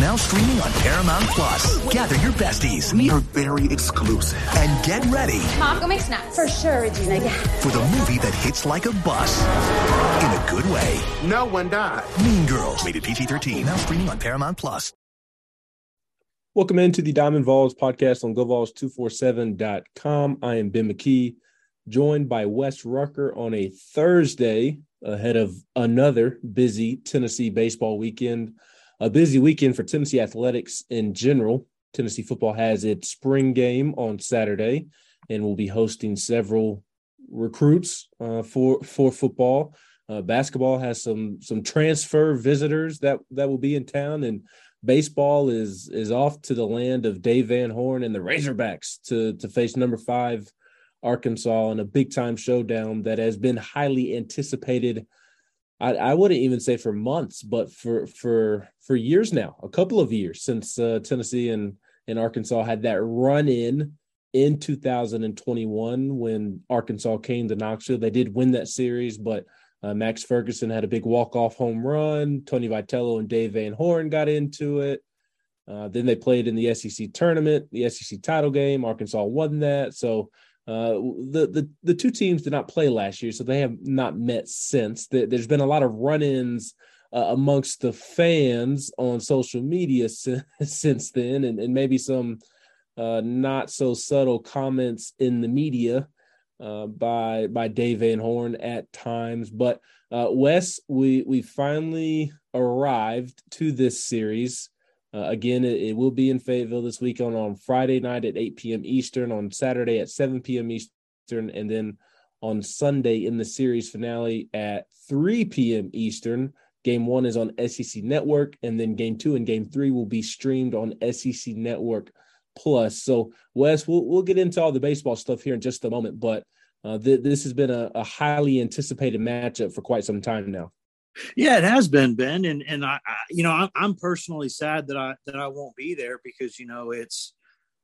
Now streaming on Paramount Plus. Gather your besties. We are very exclusive. And get ready. Mom, go make snacks. For sure, Regina. Yeah. For the movie that hits like a bus. In a good way. No one died. Mean Girls. Rated PG-13. Now streaming on Paramount Plus. Welcome into the Diamond Vols podcast on GoVols247.com. I am Ben McKee, joined by Wes Rucker on a Thursday ahead of another busy Tennessee baseball weekend. A busy weekend for Tennessee athletics in general. Tennessee football has its spring game on Saturday and will be hosting several recruits uh, for for football. Uh, basketball has some some transfer visitors that that will be in town, and baseball is is off to the land of Dave Van Horn and the Razorbacks to to face number five Arkansas in a big time showdown that has been highly anticipated. I, I wouldn't even say for months, but for for for years now, a couple of years since uh, Tennessee and and Arkansas had that run in in 2021 when Arkansas came to Knoxville. They did win that series, but uh, Max Ferguson had a big walk-off home run. Tony Vitello and Dave Van Horn got into it. Uh, then they played in the SEC tournament, the SEC title game. Arkansas won that. So uh, the the the two teams did not play last year, so they have not met since. There's been a lot of run-ins uh, amongst the fans on social media since, since then, and, and maybe some uh, not so subtle comments in the media uh, by by Dave Van Horn at times. But uh, Wes, we we finally arrived to this series. Uh, again, it, it, will be in Fayetteville this weekend on Friday night at 8 p.m. Eastern, on Saturday at 7 p.m. Eastern, and then on Sunday in the series finale at 3 p.m. Eastern. Game one is on SEC Network, and then game two and game three will be streamed on SEC Network Plus. So, Wes, we'll, we'll get into all the baseball stuff here in just a moment, but uh, th- this has been a, a highly anticipated matchup for quite some time now. Yeah, it has been Ben, and and I, I you know I'm, I'm, personally sad that I that I won't be there because you know it's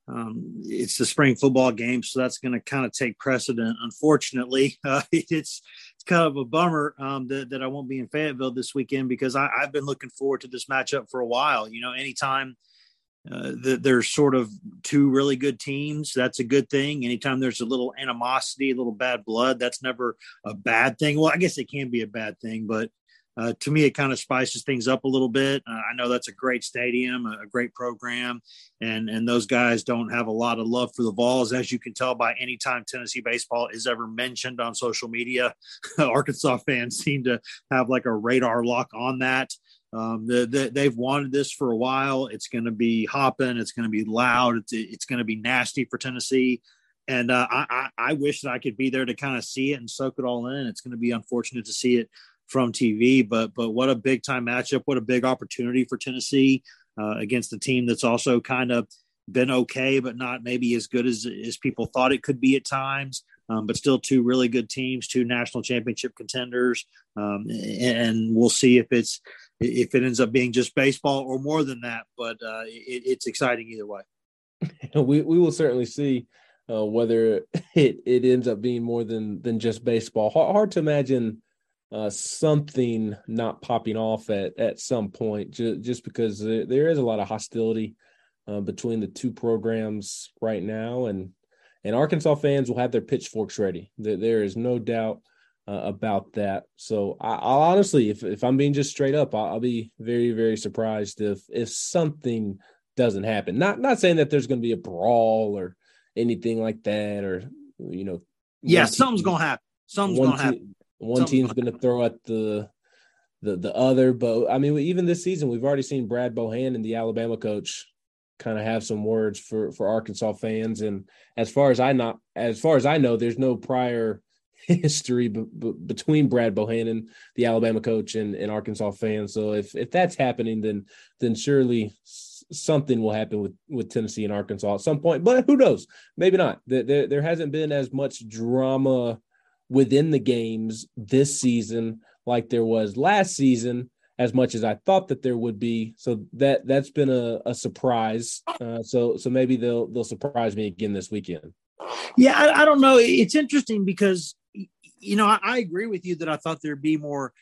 um, it's the spring football game, so that's going to kind of take precedent. Unfortunately, uh, it's it's kind of a bummer um, that that I won't be in Fayetteville this weekend because I, I've been looking forward to this matchup for a while. You know, anytime. Uh, the, there's sort of two really good teams. That's a good thing. Anytime there's a little animosity, a little bad blood, that's never a bad thing. Well, I guess it can be a bad thing, but uh, to me, it kind of spices things up a little bit. Uh, I know that's a great stadium, a, a, great program, and and those guys don't have a lot of love for the Vols, as you can tell by any time Tennessee baseball is ever mentioned on social media. Arkansas fans seem to have like a radar lock on that. Um, the, the, they've wanted this for a while. It's going to be hopping. It's going to be loud. It's, it's going to be nasty for Tennessee. And uh, I, I, I wish that I could be there to kind of see it and soak it all in. It's going to be unfortunate to see it from TV. But but what a big time matchup! What a big opportunity for Tennessee uh, against a team that's also kind of been okay, but not maybe as good as as people thought it could be at times. Um, but still, two really good teams, two national championship contenders, um, and we'll see if it's if it ends up being just baseball or more than that. But uh, it, it's exciting either way. we we will certainly see uh, whether it it ends up being more than than just baseball. Hard, hard to imagine uh, something not popping off at at some point, ju- just because there is a lot of hostility uh, between the two programs right now, and and Arkansas fans will have their pitchforks ready. There, there is no doubt uh, about that. So I, will honestly, if if I'm being just straight up, I'll, I'll, be very very surprised if if something doesn't happen. Not not saying that there's going to be a brawl or anything like that, or you know. Yeah, something's gonna happen. Something's gonna happen one team's going to throw at the the the other. But I mean, even this season, we've already seen Brad Bohannon, the Alabama coach, kind of have some words for for Arkansas fans. And as far as I not as far as I know, there's no prior history b- b- between Brad Bohannon, the Alabama coach, and, and Arkansas fans. So if if that's happening, then then surely something will happen with with Tennessee and Arkansas at some point. But who knows? Maybe not. There there hasn't been as much drama within the games this season like there was last season as much as I thought that there would be. So that that's been a, a surprise. Uh, so so maybe they'll they'll surprise me again this weekend. Yeah, I, I don't know. It's interesting because you know I, I, agree with you that I thought there'd be more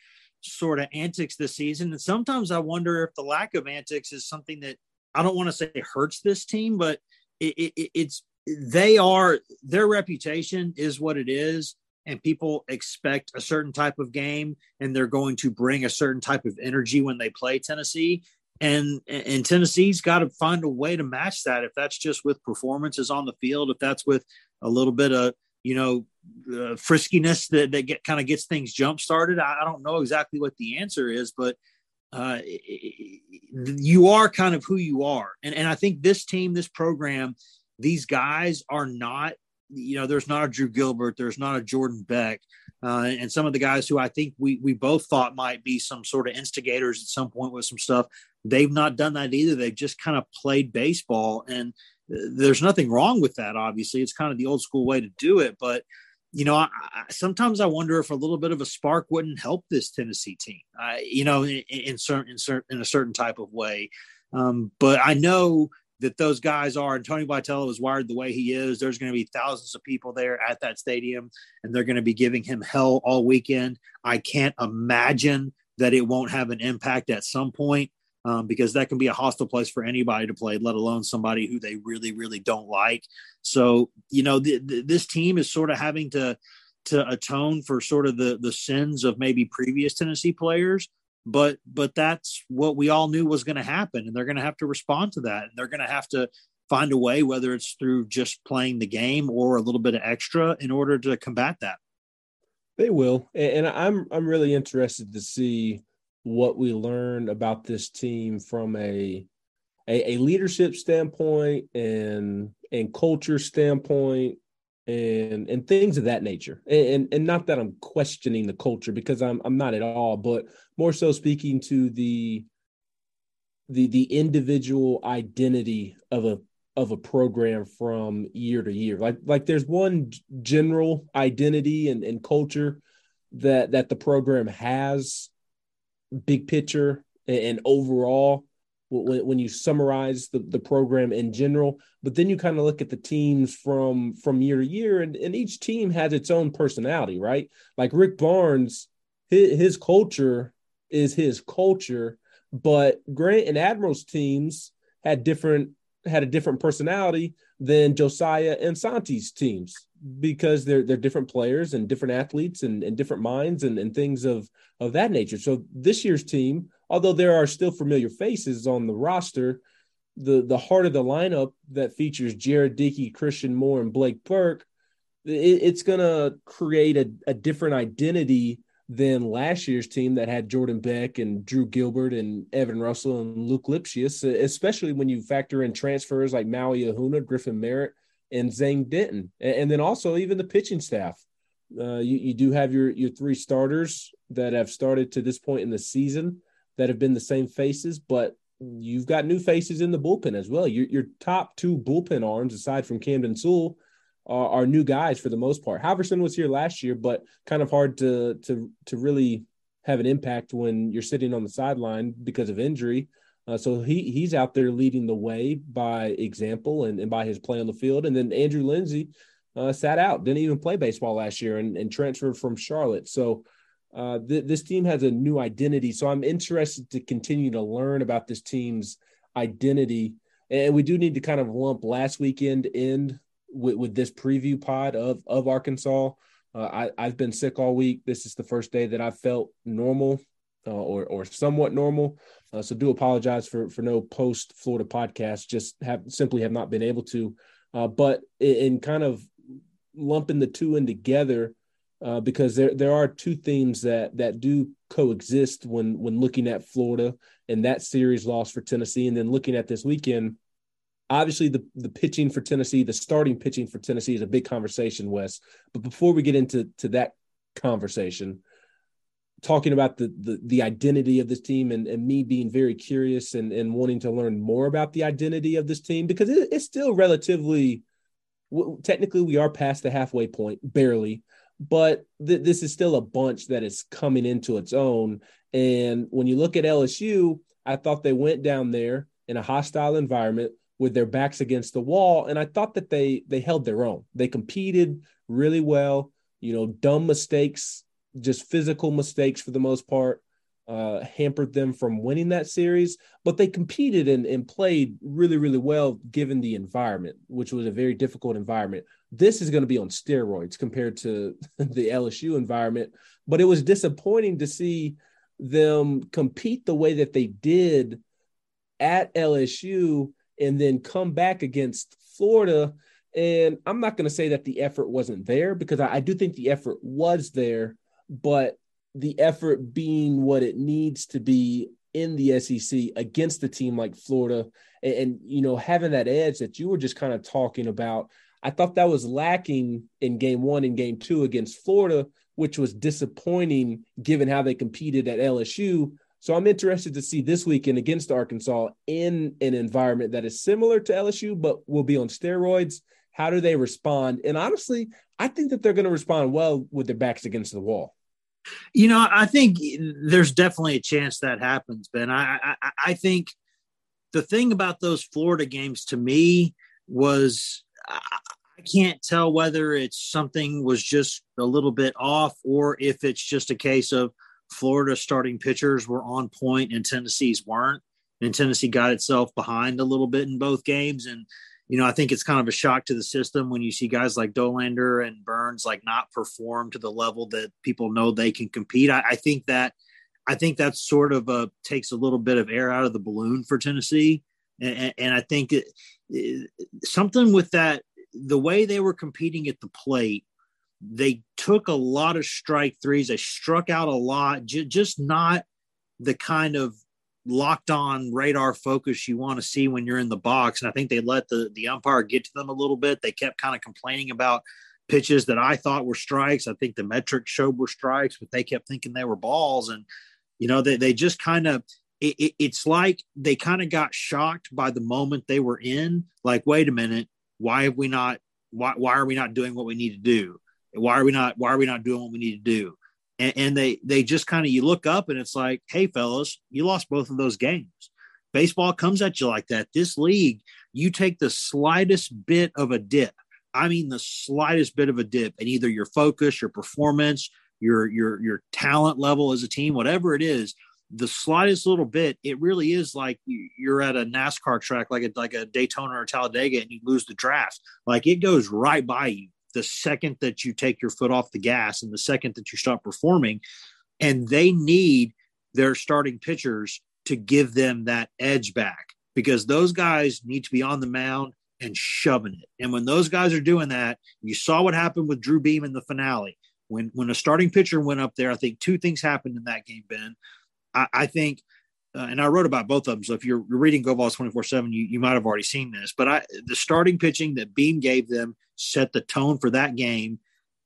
sort of antics this season. And sometimes I wonder if the lack of antics is something that I don't want to say hurts this team, but it, it, it's they are their reputation is what it is. And people expect a certain type of game, and they're going to bring a certain type of energy when they play Tennessee. And and Tennessee's got to find a way to match that. If that's just with performances on the field, if that's with a little bit of you know, uh, friskiness that, that get kind of gets things jump started. I, I, don't know exactly what the answer is, but uh, you are kind of who you are. And, and I think this team, this program, these guys are not, you know, there's not a Drew Gilbert, there's not a Jordan Beck. Uh, and some of the guys who I think we we both thought might be some sort of instigators at some point with some stuff, they've not done that either. They've just kind of played baseball, and there's nothing wrong with that. Obviously, it's kind of the old school way to do it. But you know, I, I, sometimes I wonder if a little bit of a spark wouldn't help this Tennessee team. Uh, you know, in, in certain in certain in a certain type of way. Um, but I know that those guys are, and Tony Vitello is wired the way he is. There's going to be thousands of people there at that stadium, and they're going to be giving him hell all weekend. I can't imagine that it won't have an impact at some point um, because that can be a hostile place for anybody to play, let alone somebody who they really, really don't like. So, you know, th- th- this team is sort of having to to atone for sort of the the sins of maybe previous Tennessee players. But but that's what we all knew was going to happen, and they're going to have to respond to that, and they're going to have to find a way, whether it's through just playing the game or a little bit of extra, in order to combat that. They will, and I'm I'm really interested to see what we learn about this team from a a, a leadership standpoint and and culture standpoint and and things of that nature. And and not that i'm questioning the culture because i'm i'm not at all but more so speaking to the the the individual identity of a of a program from year to year. Like like there's one general identity and, and culture that that the program has big picture and overall when, when you summarize the, the program in general but then you kind of look at the teams from from year to year and, and each team has its own personality right like rick barnes his, his culture is his culture but grant and admiral's teams had different had a different personality than josiah and santi's teams because they're they're different players and different athletes and, and different minds and, and things of of that nature. So this year's team, although there are still familiar faces on the roster, the the heart of the lineup that features Jared Dickey, Christian Moore, and Blake Burke, it, it's gonna create a, a different identity than last year's team that had Jordan Beck and Drew Gilbert and Evan Russell and Luke Lipcius, especially when you factor in transfers like Maui Ahuna, Griffin Merritt, and Zane Denton, and, and then also even the pitching staff. Uh, you, you do have your your three starters that have started to this point in the season that have been the same faces, but you've got new faces in the bullpen as well. Your, your top two bullpen arms, aside from Camden Sewell, are, are, new guys for the most part. Halverson was here last year, but kind of hard to to to really have an impact when you're sitting on the sideline because of injury. Uh, so he he's out there leading the way by example and, and by his play on the field. And then Andrew Lindsey uh, sat out, didn't even play baseball last year, and, and transferred from Charlotte. So uh, th- this team has a new identity. So I'm interested to continue to learn about this team's identity. And we do need to kind of lump last weekend in with, with this preview pod of of Arkansas. Uh, I, I've been sick all week. This is the first day that I felt normal uh, or or somewhat normal. Uh, so do apologize for for no post Florida podcast. Just have simply have not been able to. Uh, but in, in, kind of lumping the two in together, uh, because there there are two themes that that do coexist when when looking at Florida and that series loss for Tennessee, and then looking at this weekend. Obviously, the the pitching for Tennessee, the starting pitching for Tennessee is a big conversation, Wes. But before we get into to that conversation, talking about the, the, the identity of this team and, and me being very curious and, and wanting to learn more about the identity of this team because it, it's still relatively technically we are past the halfway point barely but th- this is still a bunch that is coming into its own and when you look at lsu i thought they went down there in a hostile environment with their backs against the wall and i thought that they they held their own they competed really well you know dumb mistakes just physical mistakes for the most part. uh, hampered them from winning that series, but they competed and, and played really, really well given the environment, which was a very difficult environment. This is going to be on steroids compared to the LSU environment, but it was disappointing to see them compete the way that they did at LSU and then come back against Florida. And I'm not going to say that the effort wasn't there because I, I do think the effort was there, but the effort being what it needs to be in the SEC against a team like Florida and, and, you know having that edge that you were just kind of talking about I thought that was lacking in game 1 and game 2 against Florida which was disappointing given how they competed at LSU so I'm interested to see this weekend against Arkansas in an environment that is similar to LSU but will be on steroids. How do they respond? And honestly I think that they're going to respond well with their backs against the wall. You know, I think there's definitely a chance that happens, Ben. I, I, I think the thing about those Florida games to me was I can't tell whether it's something was just a little bit off or if it's just a case of Florida starting pitchers were on point and Tennessee's weren't. And Tennessee got itself behind a little bit in both games. And you know, I think it's kind of a shock to the system when you see guys like Dollander and Burns like not perform to the level that people know they can compete. I, I think that I think that sort of uh, takes a little bit of air out of the balloon for Tennessee, and, and I think it, it, something with that the way they were competing at the plate, they took a lot of strike threes. They struck out a lot, j- just not the kind of locked on radar focus you want to see when you're in the box. And I think they let the, the umpire get to them a little bit. They kept kind of complaining about pitches that I thought were strikes. I think the metric showed were strikes, but they kept thinking they were balls. And, you know, they, they just kind of, it, it, it's like they kind of got shocked by the moment they were in. Like, wait a minute, why have we not, why, why are we not doing what we need to do? Why are we not, why are we not doing what we need to do? and, and they they just kind of you look up and it's like, hey, fellas, you lost both of those games. Baseball comes at you like that. This league, you take the slightest bit of a dip. I mean, the slightest bit of a dip, and either your focus, your performance, your your your talent level as a team, whatever it is, the slightest little bit, it really is like you're at a NASCAR track, like a like a Daytona or Talladega, and you lose the draft. Like it goes right by you the second that you take your foot off the gas and the second that you stop performing. And they need their starting pitchers to give them that edge back because those guys need to be on the mound and shoving it. And when those guys are doing that, you saw what happened with Drew Beam in the finale. When when a starting pitcher went up there, I think two things happened in that game, Ben. I, I think uh, and I wrote about both of them. So if you're, you're reading GoVols 24 7, you, you might have already seen this. But I, the starting pitching that Beam gave them set the tone for that game.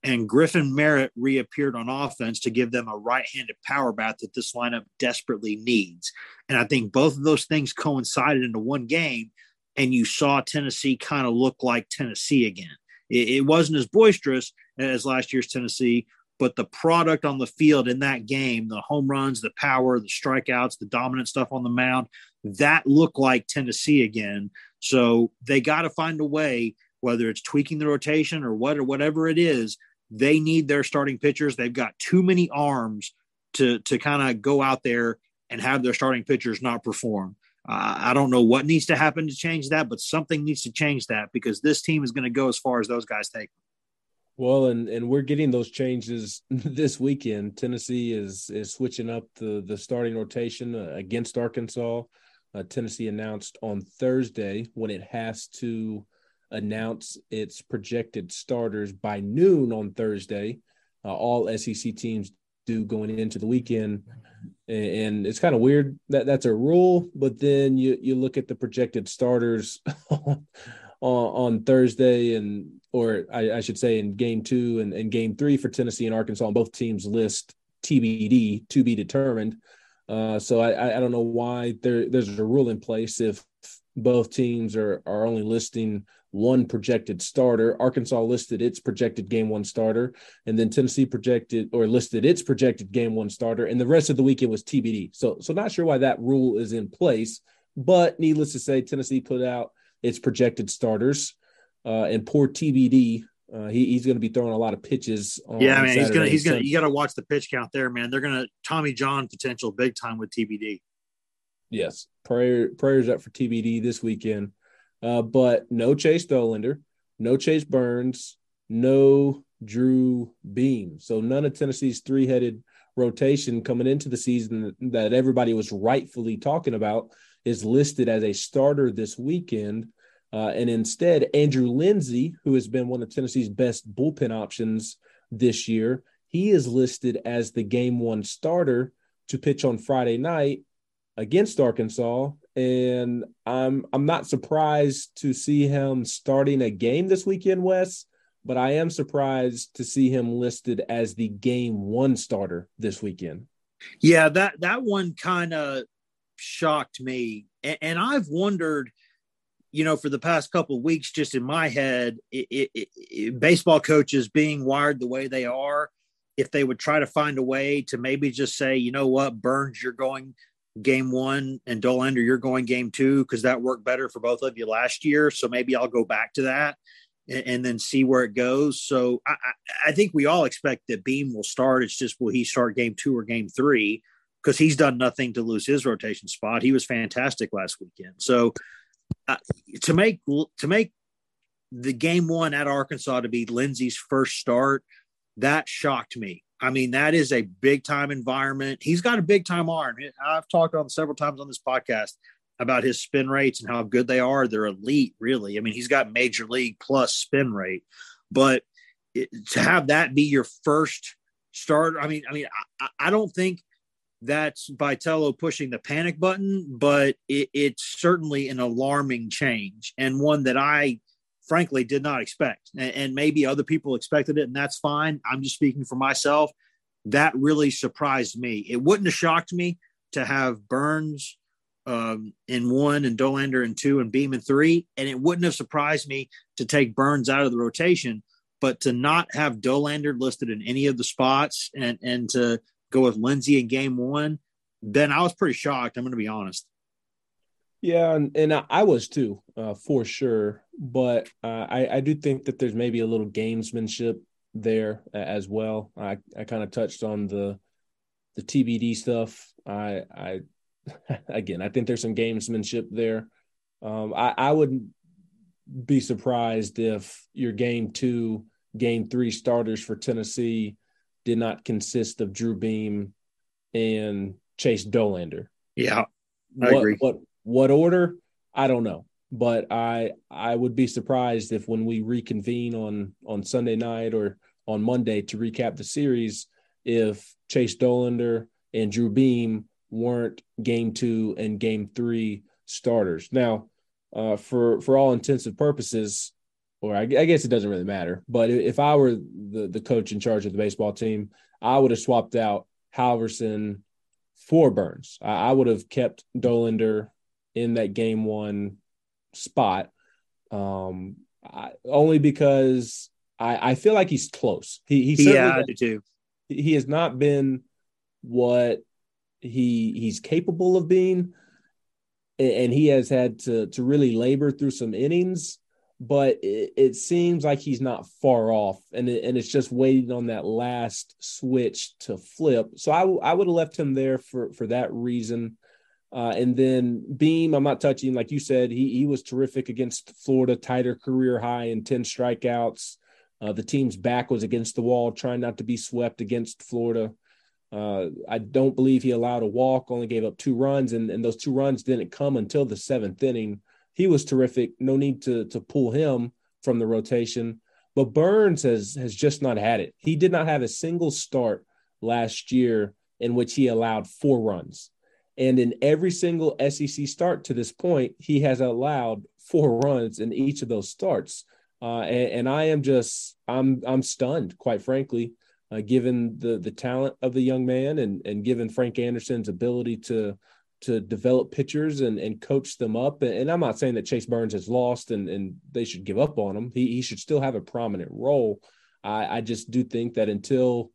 And Griffin Merritt reappeared on offense to give them a right handed power bat that this lineup desperately needs. And I think both of those things coincided into one game. And you saw Tennessee kind of look like Tennessee again. It, it wasn't as boisterous as last year's Tennessee, but the product on the field in that game, the home runs, the power, the strikeouts, the dominant stuff on the mound, that looked like Tennessee again. So they got to find a way, whether it's tweaking the rotation or what or whatever it is, they need their starting pitchers. They've got too many arms to to kind of go out there and have their starting pitchers not perform. Uh, I don't know what needs to happen to change that, but something needs to change that because this team is going to go as far as those guys take. Well, and and we're getting those changes this weekend. Tennessee is is switching up the the starting rotation uh, against Arkansas. Uh, Tennessee announced on Thursday when it has to announce its projected starters by noon on Thursday. Uh, all SEC teams do going into the weekend, and, and it's kind of weird that that's a rule. But then you you look at the projected starters on, on Thursday and or I, I, should say in game two and, and game three for Tennessee and Arkansas, and both teams list TBD to be determined. Uh, so I, I don't know why there, there's a rule in place if both teams are, are only listing one projected starter. Arkansas listed its projected game one starter, and then Tennessee projected or listed its projected game one starter, and the rest of the weekend was TBD. So so not sure why that rule is in place, but needless to say, Tennessee put out its projected starters uh, and poor TBD Uh, he, he's going to be throwing a lot of pitches. yeah, man, he's gonna he's gonna you got to watch the pitch count there, man. They're gonna Tommy John potential big time with TBD. Yes, prayer prayers up for TBD this weekend, uh, but no Chase Dollander, no Chase Burns, no Drew Beam. So none of Tennessee's three headed rotation coming into the season that everybody was rightfully talking about is listed as a starter this weekend. Uh, and instead, Andrew Lindsey, who has been one of Tennessee's best bullpen options this year, he is listed as the game one starter to pitch on Friday night against Arkansas. And I'm I'm not surprised to see him starting a game this weekend, Wes, but I am surprised to see him listed as the game one starter this weekend. Yeah, that that one kind of shocked me, and, and I've wondered – you know, for the past couple weeks, just in my head, it, it, it, baseball coaches being wired the way they are, if they would try to find a way to maybe just say, you know what, Burns, you're going game one, and Dollander, you're going game two, because that worked better for both of you last year. So maybe I'll go back to that and, then see where it goes. So I, I think we all expect that Beam will start. It's just will he start game two or game three? Because he's done nothing to lose his rotation spot. He was fantastic last weekend. So uh, to make to make the game one at Arkansas to be Lindsey's first start, that shocked me. I mean, that is a big time environment. He's got a big time arm. I've talked on several times on this podcast about his spin rates and how good they are. They're elite, really. I mean, he's got major league plus spin rate, but it, to have that be your first start, I mean, I mean, I, I don't think that's Vitello pushing the panic button, but it, it's certainly an alarming change and one that I frankly did not expect. And, and, maybe other people expected it, and that's fine. I'm just speaking for myself. That really surprised me. It wouldn't have shocked me to have Burns um, in one and Dollander in two and Beam in three. And it wouldn't have surprised me to take Burns out of the rotation, but to not have Dollander listed in any of the spots and, and to go with Lindsey in game one, then I was pretty shocked. I'm going to be honest. Yeah, and, and I was too, uh, for sure. But uh, I, I do think that there's maybe a little gamesmanship there as well. I, I kind of touched on the the TBD stuff. I I again, I think there's some gamesmanship there. Um, I, I wouldn't be surprised if your game two, game three starters for Tennessee did not consist of Drew Beam and Chase Dollander. Yeah, I what, agree. What what order? I don't know, but I I would be surprised if when we reconvene on on Sunday night or on Monday to recap the series, if Chase Dollander and Drew Beam weren't game two and game three starters. Now, uh, for for all intensive purposes, or I, I, guess it doesn't really matter. But if I were the the coach in charge of the baseball team, I would have swapped out Halverson for Burns. I, I would have kept Dollander in that game one spot, um, I, only because I, I feel like he's close. He he yeah, I do too. He has not been what he he's capable of being, and he has had to to really labor through some innings but it, it, seems like he's not far off, and it, and it's just waiting on that last switch to flip. So I, would have left him there for for that reason. Uh, and then Beam, I'm not touching. Like you said, he he was terrific against Florida, tighter career high in ten strikeouts. Uh, the team's back was against the wall, trying not to be swept against Florida. Uh, I don't believe he allowed a walk, only gave up two runs, and, and those two runs didn't come until the seventh inning he was terrific. No need to to pull him from the rotation. But Burns has has just not had it. He did not have a single start last year in which he allowed four runs. And in every single SEC start to this point, he has allowed four runs in each of those starts. Uh, and, and, I am just I'm I'm stunned, quite frankly, uh, given the the talent of the young man and and given Frank Anderson's ability to to develop pitchers and, and coach them up. And I'm not saying that Chase Burns has lost and, and they should give up on him. He, he should still have a prominent role. I, I just do think that until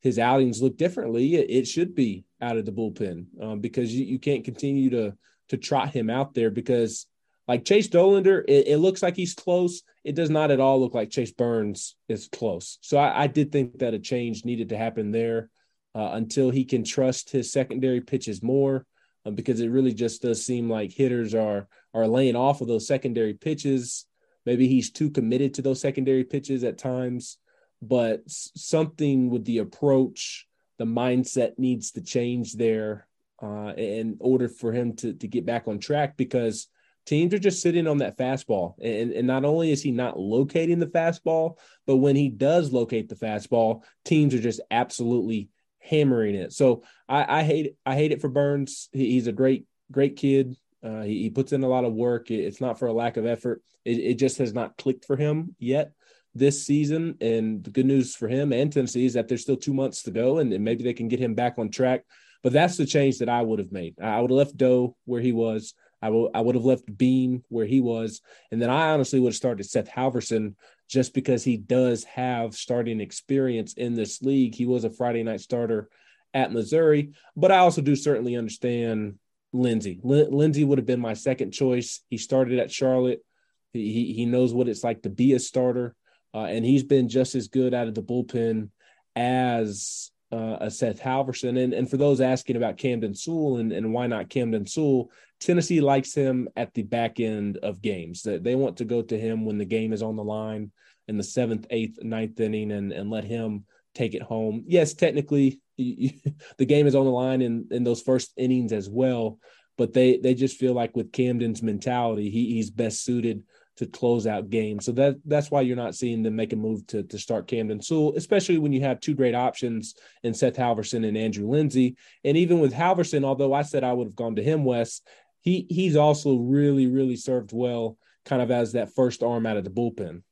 his outings look differently, it, it should be out of the bullpen um, because you, you can't continue to to trot him out there because Like Chase Dollander, it, it, looks like he's close. It does not at all look like Chase Burns is close. So I, I did think that a change needed to happen there uh, until he can trust his secondary pitches more, because it really just does seem like hitters are are laying off of those secondary pitches. Maybe he's too committed to those secondary pitches at times, but something with the approach, the mindset needs to change there uh, in order for him to to get back on track because teams are just sitting on that fastball. And, and not only is he not locating the fastball, but when he does locate the fastball, teams are just absolutely hammering it. So I, I hate. I hate it for Burns. He, he's a great, great kid. Uh, he, he, puts in a lot of work. It, it's not for a lack of effort. It, it just has not clicked for him yet this season. And the good news for him and Tennessee is that there's still two months to go, and, and maybe they can get him back on track. But that's the change that I would have made. I would have left Doe where he was. I, w- I would have left Beam where he was. And then I honestly would have started Seth Halverson just because he does have starting experience in this league. He was a Friday night starter at Missouri, but I also do certainly understand Lindsey. L- Lindsey would have been my second choice. He started at Charlotte. He, he knows what it's like to be a starter, uh, and he's been just as good out of the bullpen as uh, a Seth Halverson. And, and for those asking about Camden Sewell and, and why not Camden Sewell, Tennessee likes him at the back end of games. They, they want to go to him when the game is on the line in the seventh, eighth, ninth inning and, and let him take it home. Yes, technically the game is on the line in, in those first innings as well, but they, they just feel like with Camden's mentality, he, he's best suited – to close out games. So that that's why you're not seeing them make a move to to start Camden Sewell, especially when you have two great options in Seth Halverson and Andrew Lindsey. And even with Halverson, although I said I would have gone to him, Wes, he he's also really really served well, kind of as that first arm out of the bullpen.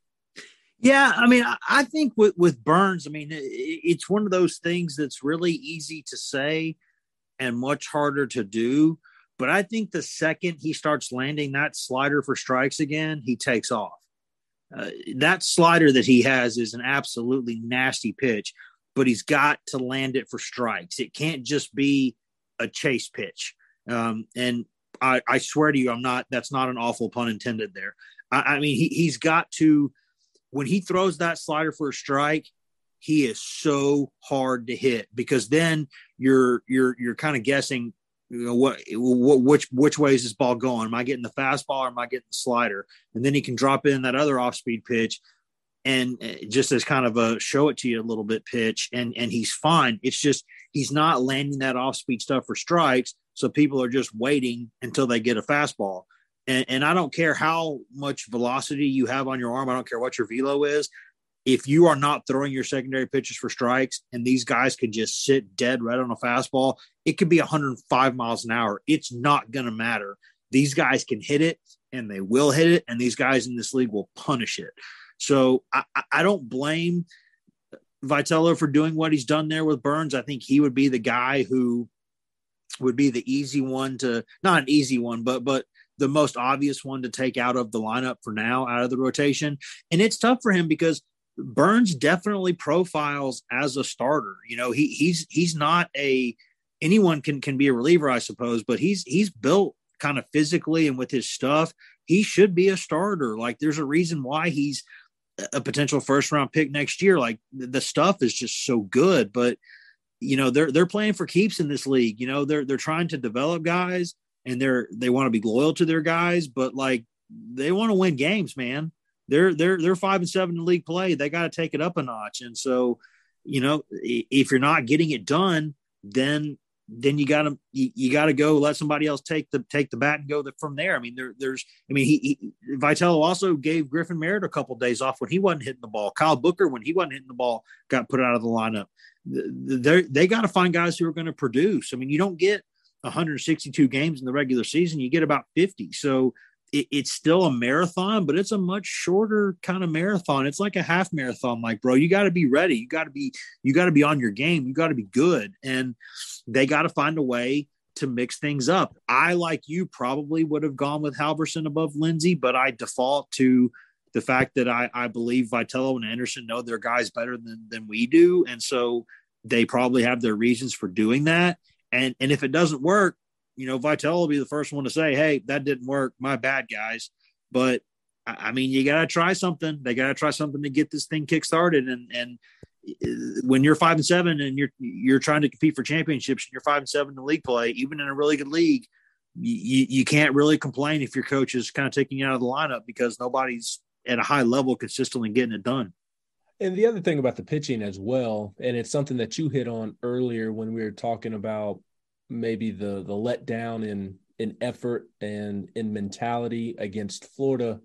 Yeah, I mean, I think with with Burns, I mean, it's one of those things that's really easy to say and much harder to do but I think the second he starts landing that slider for strikes again, he takes off. Uh, that slider that he has is an absolutely nasty pitch, but he's got to land it for strikes. It can't just be a chase pitch. Um, and I, I, swear to you, I'm not, that's not an awful pun intended there. I, I mean, he, he's got to, when he throws that slider for a strike, he is so hard to hit because then you're you're you're kind of guessing you know what, what which which way is this ball going? Am I getting the fastball or am I getting the slider? And then he can drop in that other off speed pitch, and uh, just as kind of a show it to you a little bit pitch, and and he's fine. It's just he's not landing that off speed stuff for strikes, so people are just waiting until they get a fastball. And, and I don't care how much velocity you have on your arm. I don't care what your velo is if you are not throwing your secondary pitches for strikes and these guys can just sit dead right on a fastball, it could be 105 miles an hour. It's not going to matter. These guys can hit it and they will hit it, and these guys in this league will punish it. So I, I don't blame Vitello for doing what he's done there with Burns. I think he would be the guy who would be the easy one to not an easy one, but but the most obvious one to take out of the lineup for now, out of the rotation. And it's tough for him because Burns definitely profiles as a starter. You know, he he's he's not a anyone can can be a reliever, I suppose, but he's he's built kind of physically and with his stuff, he should be a starter. Like there's a reason why he's a potential first round pick next year. Like the stuff is just so good, but you know, they're they're playing for keeps in this league. You know, they're they're trying to develop guys and they're they want to be loyal to their guys, but like they want to win games, man they're they're they're five and seven in league play. They got to take it up a notch. And so, you know, if you're not getting it done, then then you got to you, you got to go let somebody else take the take the bat and go the, from there. I mean, there there's I mean he, he Vitello also gave Griffin Merritt a couple of days off when he wasn't hitting the ball. Kyle Booker when he wasn't hitting the ball got put out of the lineup. They they got to find guys who are going to produce. I mean, you don't get 162 games in the regular season. You get about 50. So it, it's still a marathon, but it's a much shorter kind of marathon. It's like a half marathon. Like, bro, you got to be ready. You got to be, you got to be on your game. You got to be good. And they got to find a way to mix things up. I, like you, probably would have gone with Halverson above Lindsey, but I default to the fact that I, I believe Vitello and Anderson know their guys better than, than we do. And so they probably have their reasons for doing that. And, and if it doesn't work, you know, Vitello will be the first one to say, "Hey, that didn't work. My bad, guys." But I mean, you got to try something. They got to try something to get this thing kick started. And and uh, when you're five and seven and you're you're trying to compete for championships and you're five and seven in league play, even in a really good league, you, you can't really complain if your coach is kind of taking you out of the lineup because nobody's at a high level consistently getting it done. And the other thing about the pitching as well, and it's something that you hit on earlier when we were talking about maybe the the letdown in in effort and in mentality against Florida.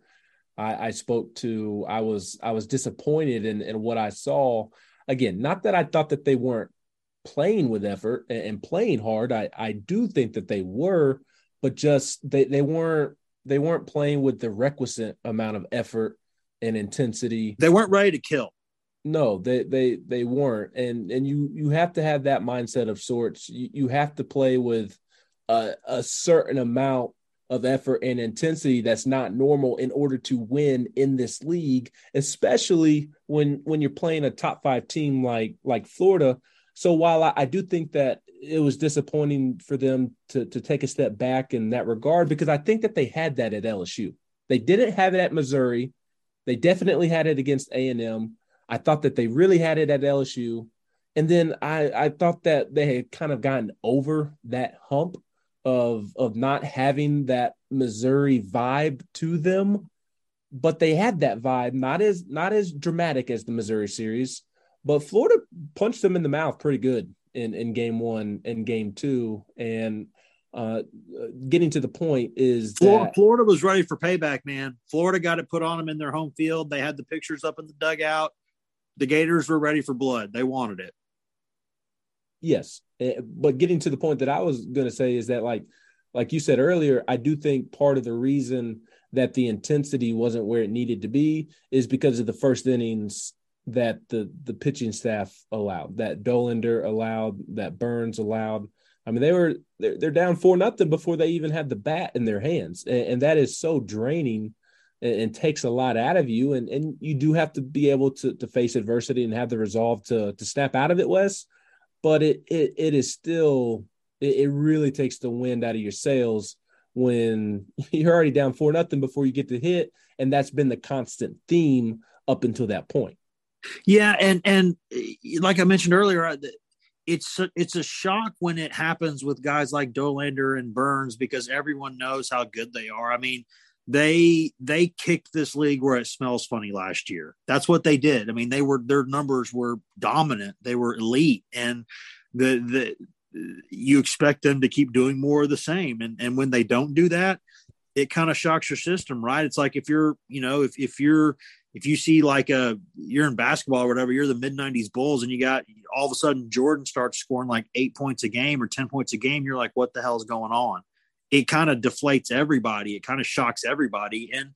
I, I spoke to I was I was disappointed in, in what I saw. Again, not that I thought that they weren't playing with effort and, and playing hard. I, I do think that they were, but just they, they weren't they weren't playing with the requisite amount of effort and intensity. They weren't ready to kill. No, they they they weren't, and and you you have to have that mindset of sorts. You you have to play with a, a certain amount of effort and intensity that's not normal in order to win in this league, especially when when you're playing a top five team like like Florida. So while I, I do think that it was disappointing for them to to take a step back in that regard, because I think that they had that at LSU. They didn't have it at Missouri. They definitely had it against A and M I thought that they really had it at LSU. And then I, I thought that they had kind of gotten over that hump of of not having that Missouri vibe to them. But they had that vibe, not as not as dramatic as the Missouri series, but Florida punched them in the mouth pretty good in, in game one and game two. And uh, getting to the point is Florida, that, Florida was ready for payback, man. Florida got it put on them in their home field. They had the pictures up in the dugout the Gators were ready for blood. They wanted it. Yes, eh, but getting to the point that I was going to say is that, like, like you said earlier, I do think part of the reason that the intensity wasn't where it needed to be is because of the first innings that the the pitching staff allowed, that Dollander allowed, that Burns allowed. I mean, they were they're, they're down four nothing before they even had the bat in their hands, and, and that is so draining and, and, takes a lot out of you. And and you do have to be able to to face adversity and have the resolve to to snap out of it, Wes. But it it it is still it, it really takes the wind out of your sails when you're already down four nothing before you get the hit, and that's been the constant theme up until that point. Yeah, and and eh, like I mentioned earlier, it's a, it's a shock when it happens with guys like Dollander and Burns because everyone knows how good they are. I mean, they they kicked this league where it smells funny last year. That's what they did. I mean, they were their numbers were dominant. They were elite, and the the you expect them to keep doing more of the same. And and when they don't do that, it kind of shocks your system, right? It's like if you're you know if if you're if you see like a you're in basketball or whatever, you're the mid '90s Bulls, and you got all of a sudden Jordan starts scoring like eight points a game or ten points a game. You're like, what the hell is going on? It kind of deflates everybody. It kind of shocks everybody. And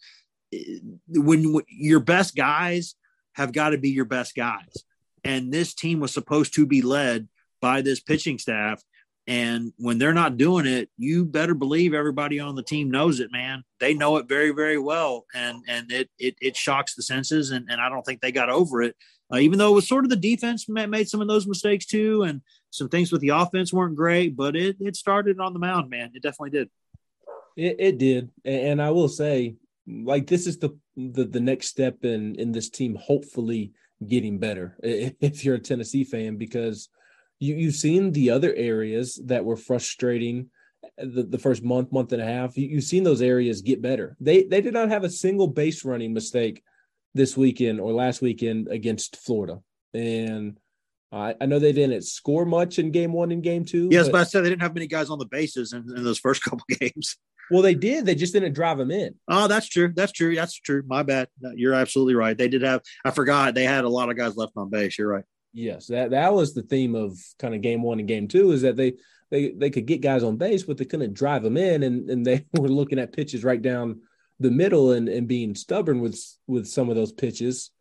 eh, when, your best guys have got to be your best guys, and this team was supposed to be led by this pitching staff. And when they're not doing it, you better believe everybody on the team knows it, man. They know it very, very well. And and it it, it shocks the senses. And, and I don't think they got over it. Uh, even though it was sort of the defense made some of those mistakes too. And some things with the offense weren't great, but it it started on the mound, man. It definitely did. It, it did, and I will say, like this is the, the the next step in in this team hopefully getting better. If you're a Tennessee fan, because you you've seen the other areas that were frustrating the, the first month, month and a half. You, you've seen those areas get better. They they did not have a single base running mistake this weekend or last weekend against Florida, and I, I know they didn't score much in game one and game two. Yes, but, but I said they didn't have many guys on the bases in, in those first couple games. Well, they did. They just didn't drive them in. Oh, that's true. That's true. That's true. My bad. You're absolutely right. They did have. I forgot they had a lot of guys left on base. You're right. Yes, that that was the theme of kind of game one and game two is that they they they could get guys on base, but they couldn't drive them in, and and they were looking at pitches right down the middle and and being stubborn with with some of those pitches.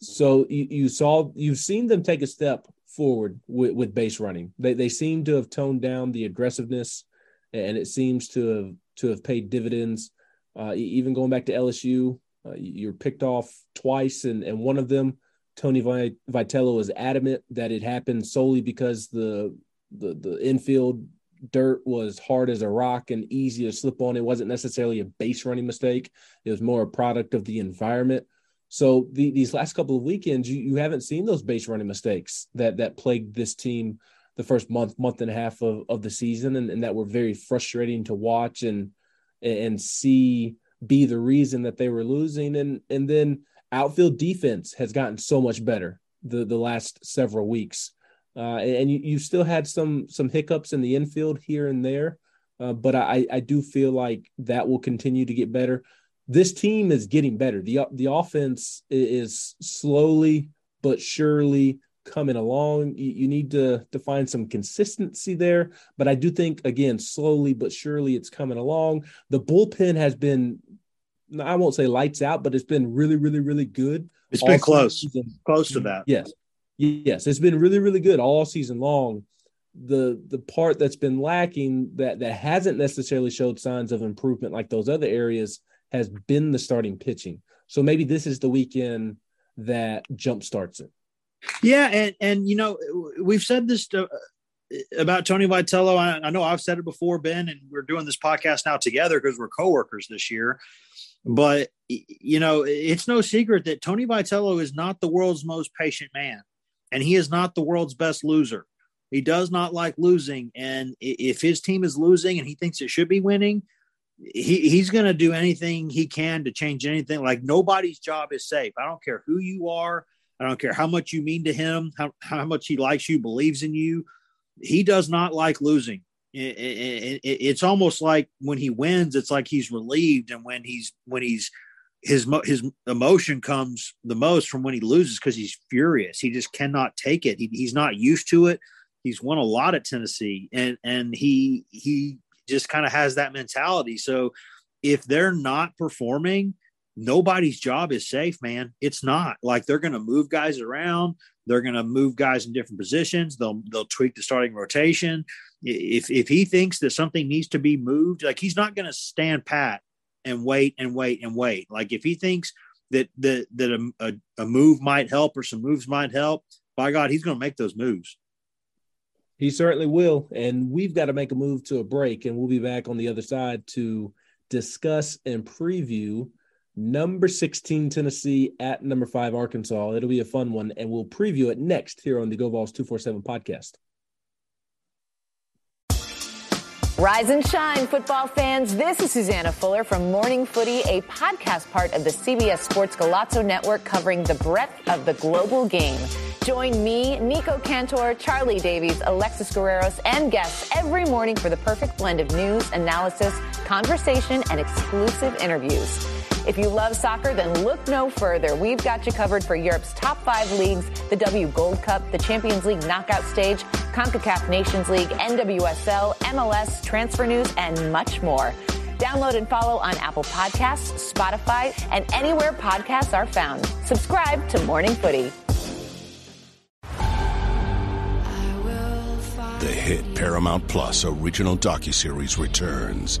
So you, you saw you've seen them take a step forward with, with base running. They they seem to have toned down the aggressiveness, and it seems to have to have paid dividends. Uh, even going back to LSU, uh, you're picked off twice, and and one of them, Tony Vitello, was adamant that it happened solely because the the the infield dirt was hard as a rock and easy to slip on. It wasn't necessarily a base running mistake. It was more a product of the environment. So the, these last couple of weekends, you, you haven't seen those base running mistakes that that plagued this team the first month, month and a half of, of the season, and, and that were very frustrating to watch and and see be the reason that they were losing. And and then outfield defense has gotten so much better the the last several weeks. Uh, and you, you still had some some hiccups in the infield here and there, uh, but I, I do feel like that will continue to get better. This team is getting better. the The offense is slowly but surely coming along. You, you need to to find some consistency there, but I do think again slowly but surely it's coming along. The bullpen has been I won't say lights out, but it's been really, really, really good. It's been close, season. close to that. Yes, Yes, it's been really, really good all season long. The the part that's been lacking that that hasn't necessarily showed signs of improvement like those other areas has been the starting pitching. So maybe this is the weekend that jump starts it. Yeah, and and you know we've said this to, about Tony Vitello. I, I, know I've said it before, Ben, and we're doing this podcast now together because we're coworkers this year. But you know, it's no secret that Tony Vitello is not the world's most patient man and he is not the world's best loser. He does not like losing. And if his team is losing and he thinks it should be winning, he, he's going to do anything he can to change anything. Like nobody's job is safe. I don't care who you are. I don't care how much you mean to him, how, how much he likes you, believes in you. He does not like losing. It, it, it, it's almost like when he wins, it's like he's relieved. And when he's, when he's, his his emotion comes the most from when he loses because he's furious. He just cannot take it. He, he's not used to it. He's won a lot at Tennessee, and and he he just kind of has that mentality. So if they're not performing, nobody's job is safe, man. It's not like they're going to move guys around. They're going to move guys in different positions. They'll they'll tweak the starting rotation. If if he thinks that something needs to be moved, like he's not going to stand pat and wait and wait and wait. Like if he thinks that that that a, a, a move might help or some moves might help, by God, he's going to make those moves. He certainly will. And we've got to make a move to a break, and we'll be back on the other side to discuss and preview number 16 Tennessee at number five Arkansas. It'll be a fun one, and we'll preview it next here on the Go Vols 247 podcast. Rise and shine, football fans. This is Susanna Fuller from Morning Footy, a podcast part of the CBS Sports Golazo Network covering the breadth of the global game. Join me, Nico Cantor, Charlie Davies, Alexis Guerreros, and guests every morning for the perfect blend of news, analysis, conversation, and exclusive interviews. If you love soccer, then look no further. We've got you covered for Europe's top five leagues, the W Gold Cup, the Champions League knockout stage, CONCACAF Nations League, NWSL, MLS, transfer news, and much more. Download and follow on Apple Podcasts, Spotify, and anywhere podcasts are found. Subscribe to Morning Footy. The hit Paramount Plus original docuseries returns.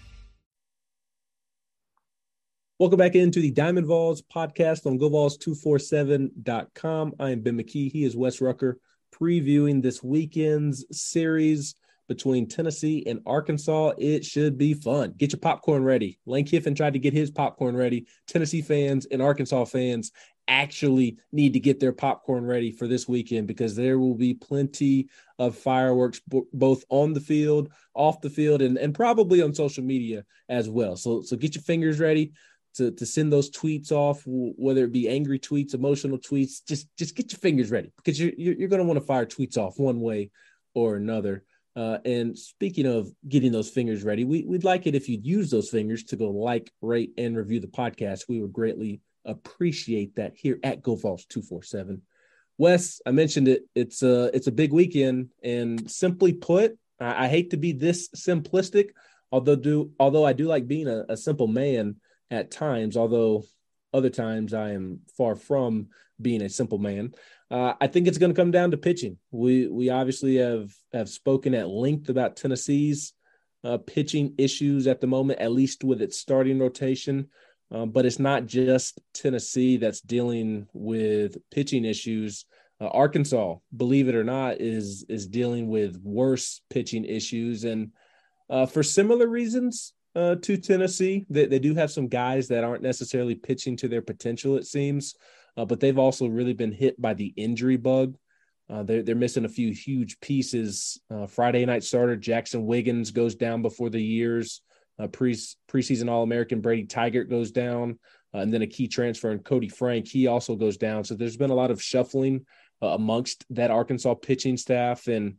Welcome back into the Diamond Vols podcast on GoVols247.com. I am Ben McKee. He is Wes Rucker previewing this weekend's series between Tennessee and Arkansas. It should be fun. Get your popcorn ready. Lane Kiffin tried to get his popcorn ready. Tennessee fans and Arkansas fans actually need to get their popcorn ready for this weekend because there will be plenty of fireworks b- both on the field, off the field, and, and probably on social media as well. So so get your fingers ready to to send those tweets off, whether it be angry tweets, emotional tweets. Just just get your fingers ready because you're you're, going to want to fire tweets off one way or another. Uh, and speaking of getting those fingers ready, we, we'd like it if you'd use those fingers to go like, rate, and review the podcast. We would greatly appreciate that here at Go Vols 247. Wes, I mentioned it. It's a it's a big weekend, and simply put, I, I hate to be this simplistic, although do although I do like being a, a simple man at times, although other times I am far from being a simple man. Uh, I think it's going to come down to pitching. We we obviously have have spoken at length about Tennessee's uh, pitching issues at the moment, at least with its starting rotation. Um, but it's not just Tennessee that's dealing with pitching issues. Uh, Arkansas, believe it or not, is is dealing with worse pitching issues, and uh, for similar reasons uh, to Tennessee, they, they do have some guys that aren't necessarily pitching to their potential. It seems, uh, but they've also really been hit by the injury bug. Uh, they're, they're missing a few huge pieces. Uh, Friday night starter Jaxon Wiggins goes down before the years. Uh, pre preseason All American Brady Tygart goes down, uh, and then a key transfer and Cody Frank he also goes down. So there's been a lot of shuffling amongst that Arkansas pitching staff, and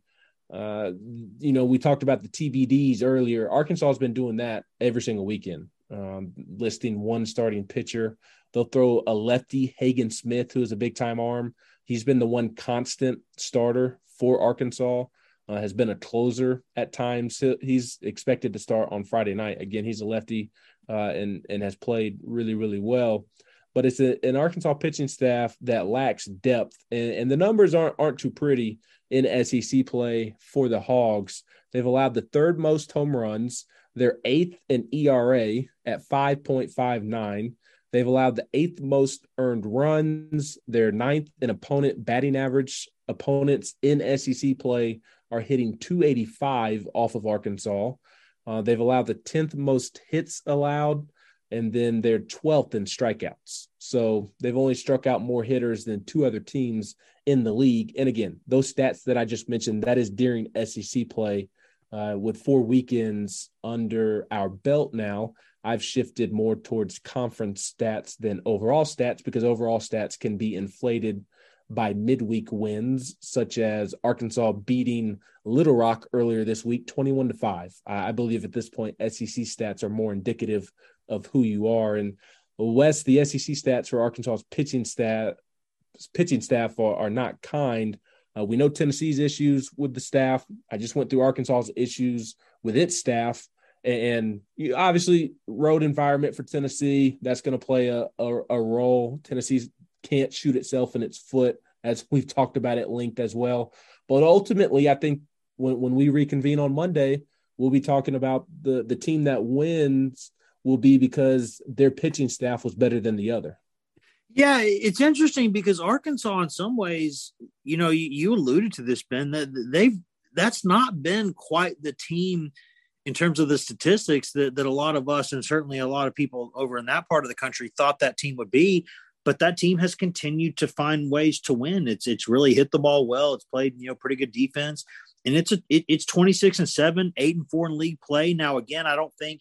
uh, you know we talked about the TBDs earlier. Arkansas has been doing that every single weekend, um, listing one starting pitcher. They'll throw a lefty Hagen Smith, who is a big time arm. He's been the one constant starter for Arkansas uh, has been a closer at times. He's expected to start on Friday night. Again, he's a lefty uh, and and has played really really well. But it's a, an Arkansas pitching staff that lacks depth, and, and the numbers aren't aren't too pretty in SEC play for the Hogs. They've allowed the third most home runs. They're eighth in ERA at 5.59. They've allowed the eighth most earned runs. They're ninth in opponent batting average. Opponents in SEC play are hitting 285 off of Arkansas. Uh, they've allowed the 10th most hits allowed, and then they're 12th in strikeouts. So they've only struck out more hitters than two other teams in the league. And again, those stats that I just mentioned, that is during SEC play. Uh, with four weekends under our belt now, I've shifted more towards conference stats than overall stats because overall stats can be inflated by midweek wins, such as Arkansas beating Little Rock earlier this week, 21 to 5. I believe at this point, SEC stats are more indicative of who you are. And Wes, the SEC stats for Arkansas's pitching staff, pitching staff are, are not kind. Uh, we know Tennessee's issues with the staff. I just went through Arkansas's issues with its staff. And you, obviously, road environment for Tennessee, that's going to play a, a, a role. Tennessee can't shoot itself in its foot, as we've talked about at length as well. But ultimately, I think when, when we reconvene on Monday, we'll be talking about the the team that wins will be because their pitching staff was better than the other. Yeah, it's interesting because Arkansas, in some ways, you know, you, you alluded to this, Ben, that they've that's not been quite the team in terms of the statistics that, that a lot of us and certainly a lot of people over in that part of the country thought that team would be but that team has continued to find ways to win. It's it's really hit the ball well. It's played you know pretty good defense, and it's a it, it's twenty six and seven, eight and four in league play. Now again, I don't think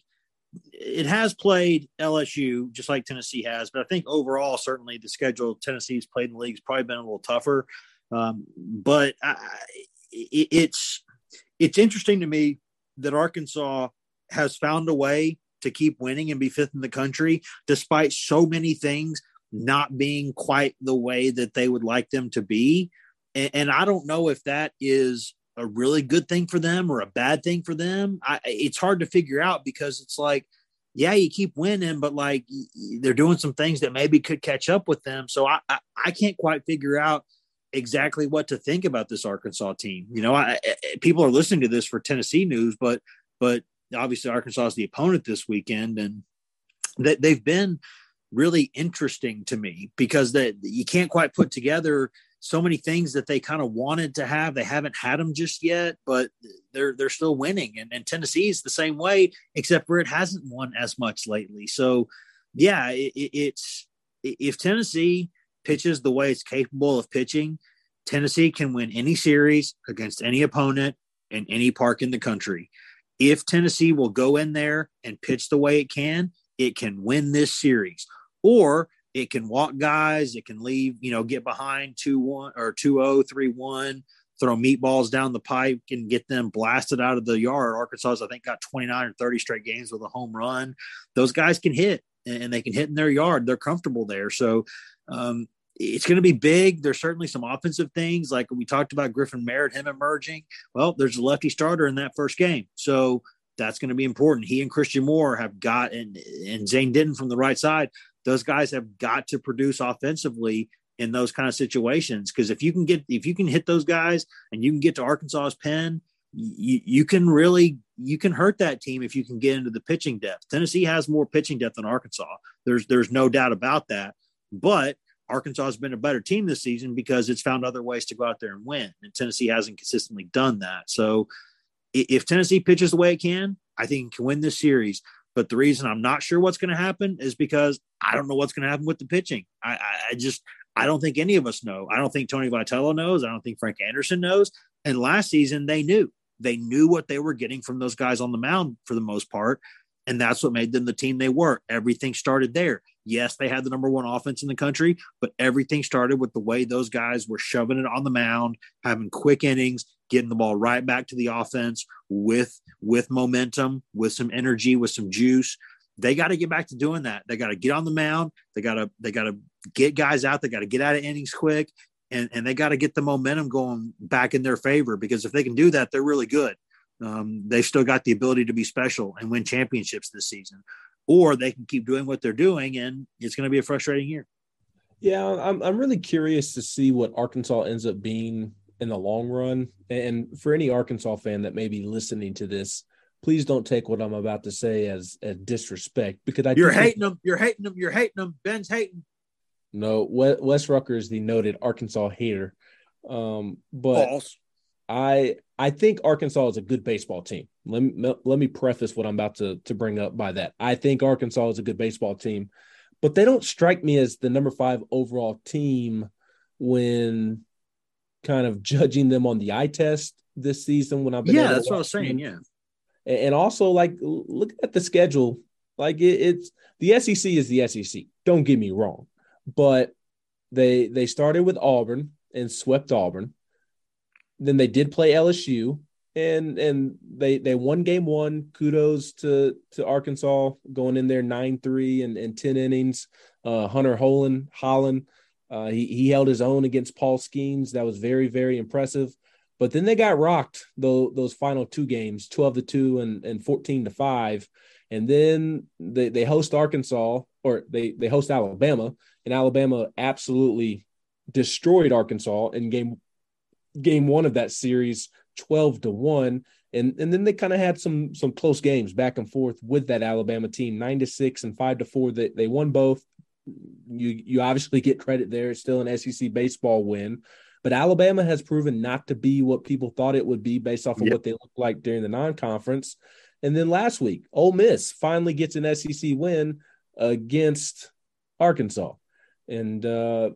it has played LSU just like Tennessee has, but I think overall, certainly the schedule Tennessee's played in the league has probably been a little tougher. Um, but I, it, it's it's interesting to me that Arkansas has found a way to keep winning and be fifth in the country despite so many things not being quite the way that they would like them to be. And, and I don't know if that is a really good thing for them or a bad thing for them. I, it's hard to figure out because it's like, yeah, you keep winning, but like they're doing some things that maybe could catch up with them. So I, I, I can't quite figure out exactly what to think about this Arkansas team. You know, I, people are listening to this for Tennessee news, but but obviously Arkansas is the opponent this weekend, and that they've been really interesting to me because that you can't quite put together so many things that they kind of wanted to have. They haven't had them just yet, but they're they're still winning. And, and Tennessee is the same way, except for it hasn't won as much lately. So, yeah, it, it's if Tennessee pitches the way it's capable of pitching, Tennessee can win any series against any opponent in any park in the country. If Tennessee will go in there and pitch the way it can, it can win this series or it can walk guys, it can leave, you know, get behind 2 1 or 2 0, 3 1, throw meatballs down the pipe and get them blasted out of the yard. Arkansas, I think, got 29 or 30 straight games with a home run. Those guys can hit and they can hit in their yard. They're comfortable there. So, um, it's going to be big. There's certainly some offensive things like we talked about Griffin Merritt, him emerging. Well, there's a lefty starter in that first game. So that's going to be important. He and Christian Moore have got and and Zane Denton from the right side. Those guys have got to produce offensively in those kind of situations. Because if you can get if you can hit those guys and you can get to Arkansas's pen, you, you can really you can hurt that team if you can get into the pitching depth. Tennessee has more pitching depth than Arkansas. There's there's no doubt about that. But Arkansas has been a better team this season because it's found other ways to go out there and win. And Tennessee hasn't consistently done that. So if Tennessee pitches the way it can, I think it can win this series. But the reason I'm not sure what's going to happen is because I don't know what's going to happen with the pitching. I, I, I just I don't think any of us know. I don't think Tony Vitello knows. I don't think Frank Anderson knows. And last season they knew. They knew what they were getting from those guys on the mound for the most part. And that's what made them the team they were. Everything started there. Yes, they had the number one offense in the country, but everything started with the way those guys were shoving it on the mound, having quick innings, getting the ball right back to the offense with with momentum, with some energy, with some juice. They got to get back to doing that. They got to get on the mound. They got to they got to get guys out. They got to get out of innings quick, and and they got to get the momentum going back in their favor because if they can do that, they're really good. Um, they've still got the ability to be special and win championships this season, or they can keep doing what they're doing, and it's going to be a frustrating year. Yeah, I'm I'm really curious to see what Arkansas ends up being in the long run. And for any Arkansas fan that may be listening to this, please don't take what I'm about to say as as disrespect because I you're hating them, you're hating them, you're hating them. Ben's hating. No, Wes Rucker is the noted Arkansas hater. Um, but False. I I think Arkansas is a good baseball team. Let me let me preface what I'm about to to bring up by that. I think Arkansas is a good baseball team, but they don't strike me as the number five overall team when kind of judging them on the eye test this season. When I've been yeah, that's what I was saying. Yeah, and also like look at the schedule. Like it, it's the SEC is the SEC. Don't get me wrong, but they they started with Auburn and swept Auburn. Then they did play LSU and and they they won game one. Kudos to to Arkansas going in there nine three and, and ten innings. Uh, Hunter Hollan Holland, uh, he he held his own against Paul Skenes. That was very very impressive. But then they got rocked though those final two games, twelve to two and and fourteen to five. And then they, they host Arkansas or they they host Alabama, and Alabama absolutely destroyed Arkansas in game game one of that series 12 to 1 and and then they kind of had some some close games back and forth with that Alabama team 9 to 6 and 5 to 4 they, they won both you you obviously get credit there it's still an SEC baseball win but Alabama has proven not to be what people thought it would be based off of yep. what they looked like during the non-conference and then last week Ole Miss finally gets an SEC win against Arkansas and uh,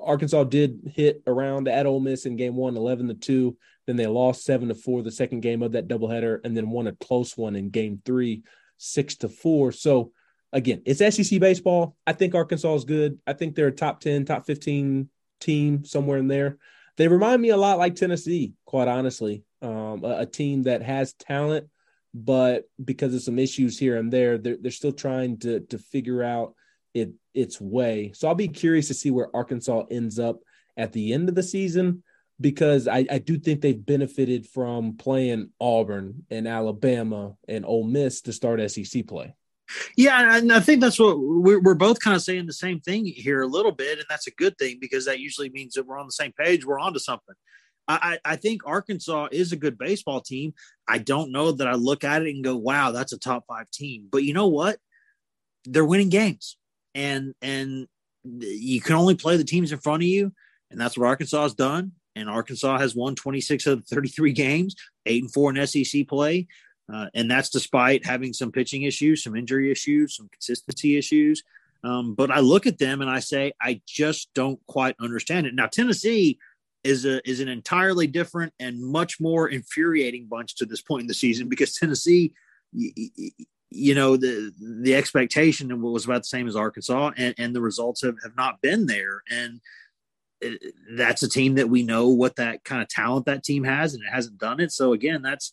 Arkansas did hit around at Ole Miss in game one, 11 to 2. Then they lost 7 to 4 the second game of that doubleheader, and then won a close one in game three, 6 to 4. So, again, it's SEC baseball. I think Arkansas is good. I think they're a top 10, top 15 team somewhere in there. They remind me a lot like Tennessee, quite honestly. Um, a, a, team that has talent, but because of some issues here and there, they're, they're still trying to, to figure out it its way. So I'll be curious to see where Arkansas ends up at the end of the season because I, I do think they've benefited from playing Auburn and Alabama and Ole Miss to start SEC play. Yeah, and I think that's what we're, both kind of saying the same thing here a little bit, and that's a good thing because that usually means that we're on the same page. We're on to something. I, I think Arkansas is a good baseball team. I don't know that I look at it and go, "Wow, that's a top five team." But you know what? They're winning games and and you can only play the teams in front of you, and that's what Arkansas has done. And Arkansas has won 26 of the 33 games, eight and four in SEC play, uh, and that's despite having some pitching issues, some injury issues, some consistency issues. Um, but I look at them and I say, I just don't quite understand it. Now, Tennessee is a is an entirely different and much more infuriating bunch to this point in the season because Tennessee, you know the the expectation was about the same as Arkansas, and, and the results have, have not been there. And that's a team that we know what that kind of talent that team has, and it hasn't done it. So again, that's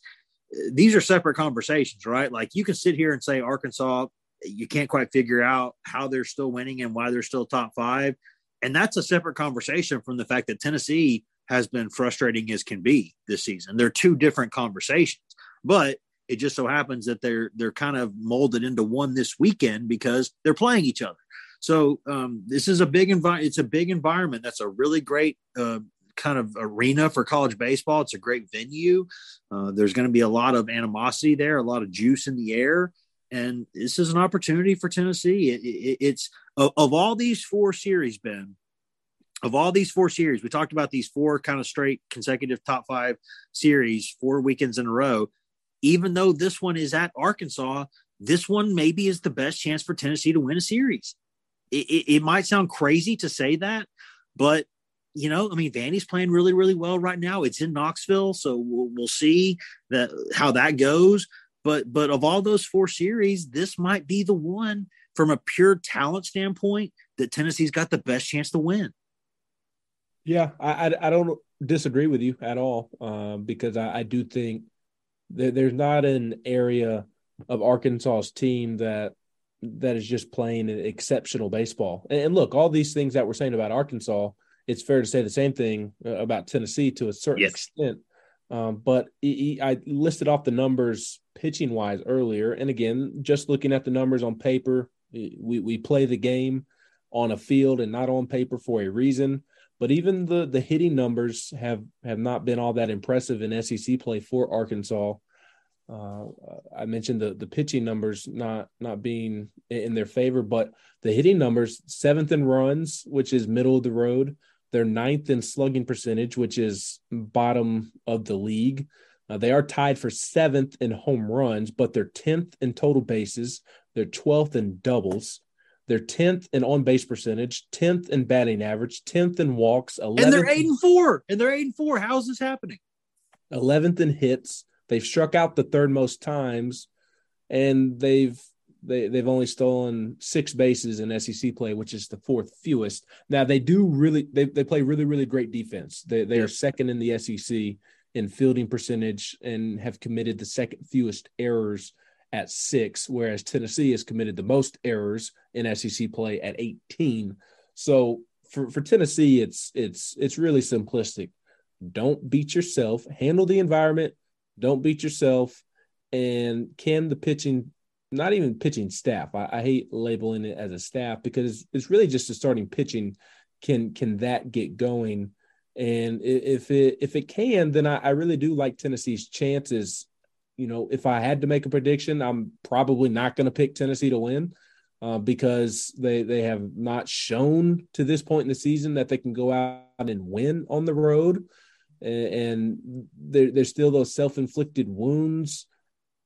these are separate conversations, right? Like you can sit here and say Arkansas, you can't quite figure out how they're still winning and why they're still top five, and that's a separate conversation from the fact that Tennessee has been frustrating as can be this season. They're two different conversations, but It just so happens that they're they're kind of molded into one this weekend because they're playing each other. So um, this is a big environment. It's a big environment. That's a really great uh, kind of arena for college baseball. It's a great venue. Uh, there's going to be a lot of animosity there, a lot of juice in the air, and this is an opportunity for Tennessee. It, it, it's of, of all these four series, Ben. Of all these four series, we talked about these four kind of straight consecutive top five series, four weekends in a row. Even though this one is at Arkansas, this one maybe is the best chance for Tennessee to win a series. It, it, it might sound crazy to say that, but you know, I mean, Vandy's playing really, really well right now. It's in Knoxville, so we'll, we'll see that how that goes. But but of all those four series, this might be the one from a pure talent standpoint that Tennessee's got the best chance to win. Yeah, I I, I don't disagree with you at all uh, because I, I, do think that there's not an area of Arkansas's team that that is just playing exceptional baseball. And look, all these things that we're saying about Arkansas it's fair to say the same thing uh, about Tennessee to a certain yes. extent. Um, but he, he, I listed off the numbers pitching wise earlier, and again, just looking at the numbers on paper, we we play the game on a field and not on paper for a reason. But even the the hitting numbers have have not been all that impressive in SEC play for Arkansas. Uh, I mentioned the the pitching numbers not not being in their favor, but the hitting numbers seventh in runs, which is middle of the road. They're ninth in slugging percentage, which is bottom of the league. Uh, they are tied for seventh in home runs, but they're 10th in total bases. They're 12th in doubles. They're 10th in on base percentage, 10th in batting average, 10th in walks, 11th. And they're 8 and 4. And they're 8 and 4. How is this happening? 11th in hits. They've struck out the third most times, and they've they they've only stolen six bases in SEC play, which is the fourth fewest. Now they do really they, they play really really great defense. They they are second in the SEC in fielding percentage and have committed the second fewest errors at six, whereas Tennessee has committed the most errors in SEC play at 18. So for, for Tennessee, it's it's it's really simplistic. Don't beat yourself, handle the environment, don't beat yourself, and can the pitching not even pitching staff. I, I, hate labeling it as a staff because it's really just a starting pitching. Can can that get going? And if it if it can, then I, I really do like Tennessee's chances. You know, if I had to make a prediction, I'm probably not going to pick Tennessee to win uh, because they they have not shown to this point in the season that they can go out and win on the road, and, and there, there's still those self inflicted wounds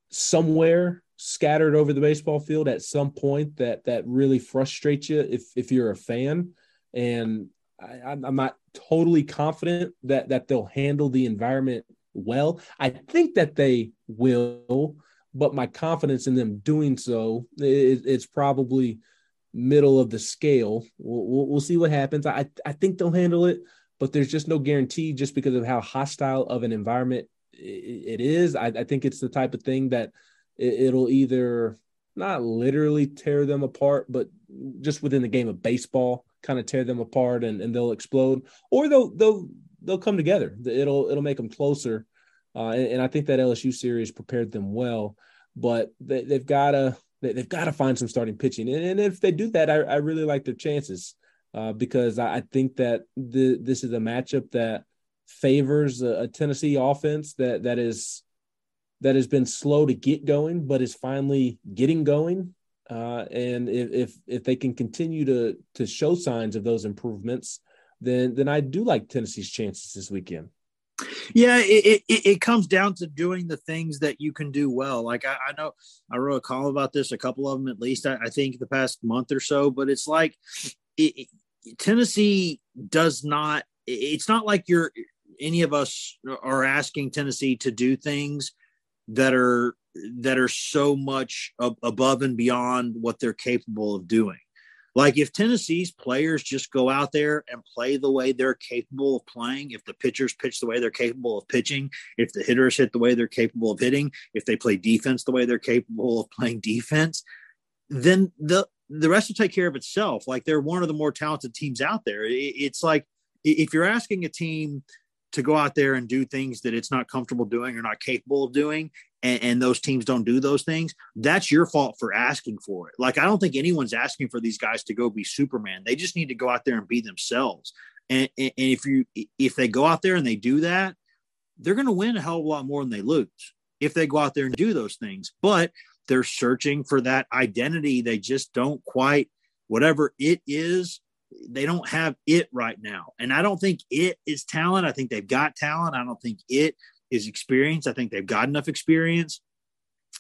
somewhere scattered over the baseball field at some point that that really frustrates you if if you're a fan. And I, am not totally confident that that they'll handle the environment well. I think that they will but my confidence in them doing so is, it's probably middle of the scale. We'll, we'll, we'll see what happens. I i think they'll handle it but there's just no guarantee just because of how hostile of an environment it is. I, I think it's the type of thing that it, will either not literally tear them apart, but just within the game of baseball, kind of tear them apart and, and they'll explode, or they'll they'll they'll come together. It'll it'll make them closer, uh, and, and, I think that LSU series prepared them well. But they, have got to they've got to find some starting pitching, and, and if they do that, I, I really like their chances uh, because I, I, think that the, this is a matchup that favors a, a Tennessee offense that that is that has been slow to get going, but is finally getting going. Uh, and if, if if they can continue to to show signs of those improvements, then then I do like Tennessee's chances this weekend. Yeah, it, it, it comes down to doing the things that you can do well. Like I, I know I wrote a column about this, a couple of them at least. I, I think the past month or so, but it's like it, Tennessee does not. It's not like you're any of us are asking Tennessee to do things that are that are so much ab- above and beyond what they're capable of doing. Like if Tennessee's players just go out there and play the way they're capable of playing, if the pitchers pitch the way they're capable of pitching, if the hitters hit the way they're capable of hitting, if they play defense the way they're capable of playing defense, then the the rest will take care of itself. Like they're one of the more talented teams out there. It's like if you're asking a team to go out there and do things that it's not comfortable doing or not capable of doing and, and, those teams don't do those things that's your fault for asking for it. Like i don't think anyone's asking for these guys to go be superman. They just need to go out there and be themselves. And, and, and if you if they go out there and they do that they're going to win a hell of a lot more than they lose if they go out there and do those things. But they're searching for that identity. They just don't quite whatever it is they don't have it right now. And I don't think it is talent. I think they've got talent. I don't think it is experience. I think they've got enough experience.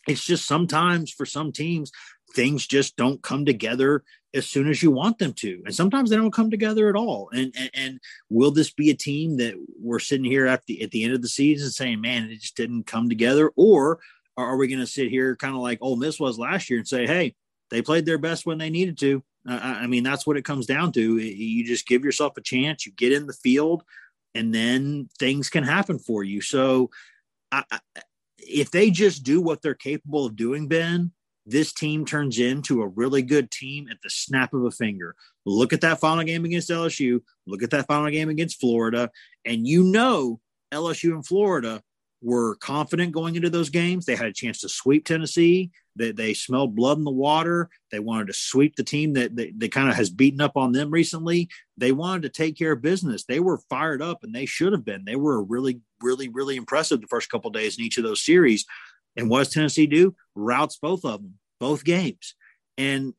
It's just sometimes for some teams, things just don't come together as soon as you want them to. And sometimes they don't come together at all. And and, and will this be a team that we're sitting here at the at the end of the season saying, man, it just didn't come together? Or are we going to sit here kind of like Ole Miss was last year and say, hey, they played their best when they needed to I mean, that's what it comes down to. You just give yourself a chance, you get in the field, and then things can happen for you. So, I, if they just do what they're capable of doing, Ben, this team turns into a really good team at the snap of a finger. Look at that final game against LSU. Look at that final game against Florida. And you know, LSU and Florida were confident going into those games. They had a chance to sweep Tennessee. They, they smelled blood in the water. They wanted to sweep the team that, that, that kind of has beaten up on them recently. They wanted to take care of business. They were fired up and they should have been. They were really, really, really impressive the first couple days in each of those series. And what does Tennessee do? Routs both of them, both games. And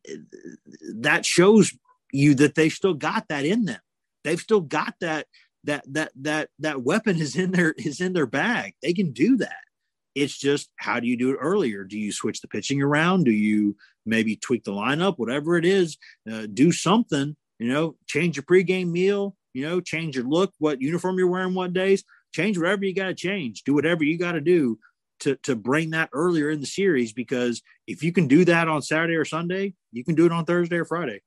that shows you that they still got that in them. They've still got that that that that that weapon is in their is in their bag. They can do that. It's just how do you do it earlier? Do you switch the pitching around? Do you maybe tweak the lineup? Whatever it is, uh, do something. You know, change your pregame meal. You know, change your look, what uniform you're wearing, what days. Change whatever you got to change. Do whatever you got to do to to bring that earlier in the series. Because if you can do that on Saturday or Sunday, you can do it on Thursday or Friday.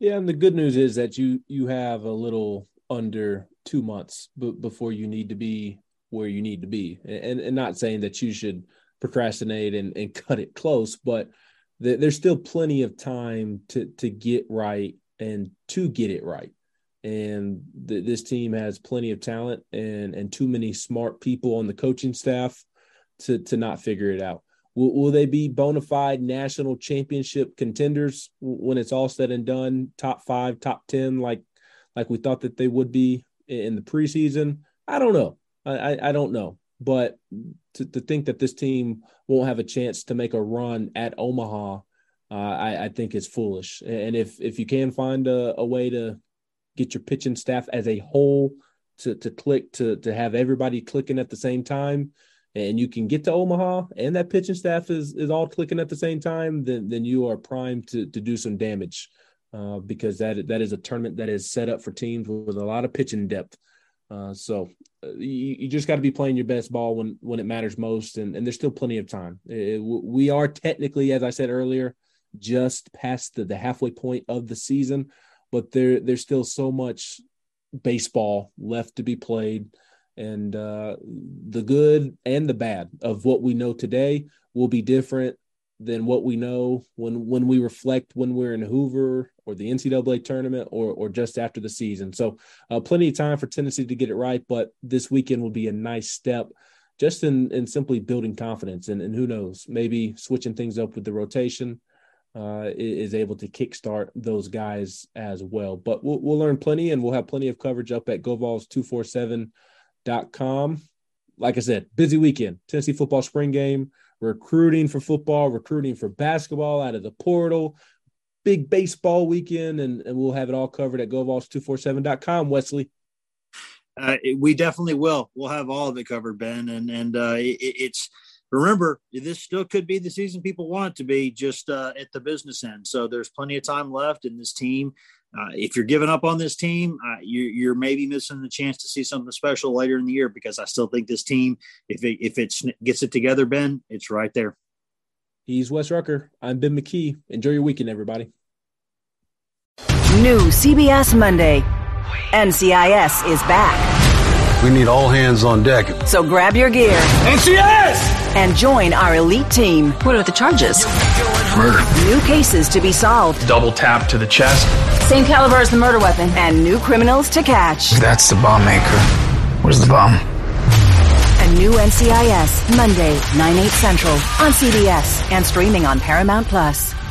Yeah, and the good news is that you you have a little under two months b- before you need to be where you need to be. And, and not saying that you should procrastinate and, and cut it close, but th- there's still plenty of time to, to get right and to get it right. And th- this team has plenty of talent and, and too many smart people on the coaching staff to, to not figure it out. Will, will they be bona fide national championship contenders when it's all said and done? Top five, top 10, like, like we thought that they would be in the preseason? I don't know. I, I, don't know. But to, to think that this team won't have a chance to make a run at Omaha, uh, I, I think is foolish. And if if you can find a, a way to get your pitching staff as a whole to to click to to have everybody clicking at the same time, and you can get to Omaha and that pitching staff is is all clicking at the same time, then then you are primed to to do some damage. Uh, because that that is a tournament that is set up for teams with a lot of pitching depth. Uh, so uh, you, you, just got to be playing your best ball when when it matters most, and, and there's still plenty of time. It, we are technically, as I said earlier, just past the, the halfway point of the season, but there there's still so much baseball left to be played, and uh, the good and the bad of what we know today will be different than what we know when when we reflect when we're in Hoover or the NCAA tournament or or just after the season. So uh, plenty of time for Tennessee to get it right, but this weekend will be a nice step just in in simply building confidence and, and who knows maybe switching things up with the rotation uh, is able to kickstart those guys as well. But we'll, we'll learn plenty and we'll have plenty of coverage up at GoVols247.com. Like I said, busy weekend, Tennessee football spring game recruiting for football, recruiting for basketball out of the portal, big baseball weekend, and, and we'll have it all covered at GoVols247.com, Wesley. Uh, we definitely will. We'll have all of it covered, Ben. And and uh, it, it's remember this still could be the season people want it to be, just uh, at the business end. So there's plenty of time left, in this team uh, if you're giving up on this team, uh, you, are maybe missing the chance to see something special later in the year because I still think this team, if it if it gets it together, Ben, it's right there. He's Wes Rucker. I'm Ben McKee. Enjoy your weekend, everybody. New CBS Monday. NCIS is back. We need all hands on deck. So grab your gear. NCIS! And join our elite team. What are the charges? Murder. New cases to be solved. Double tap to the chest. Same caliber as the murder weapon. And new criminals to catch. That's the bomb maker. Where's the bomb? New NCIS, Monday, 9, 8 central on CBS and streaming on Paramount Plus.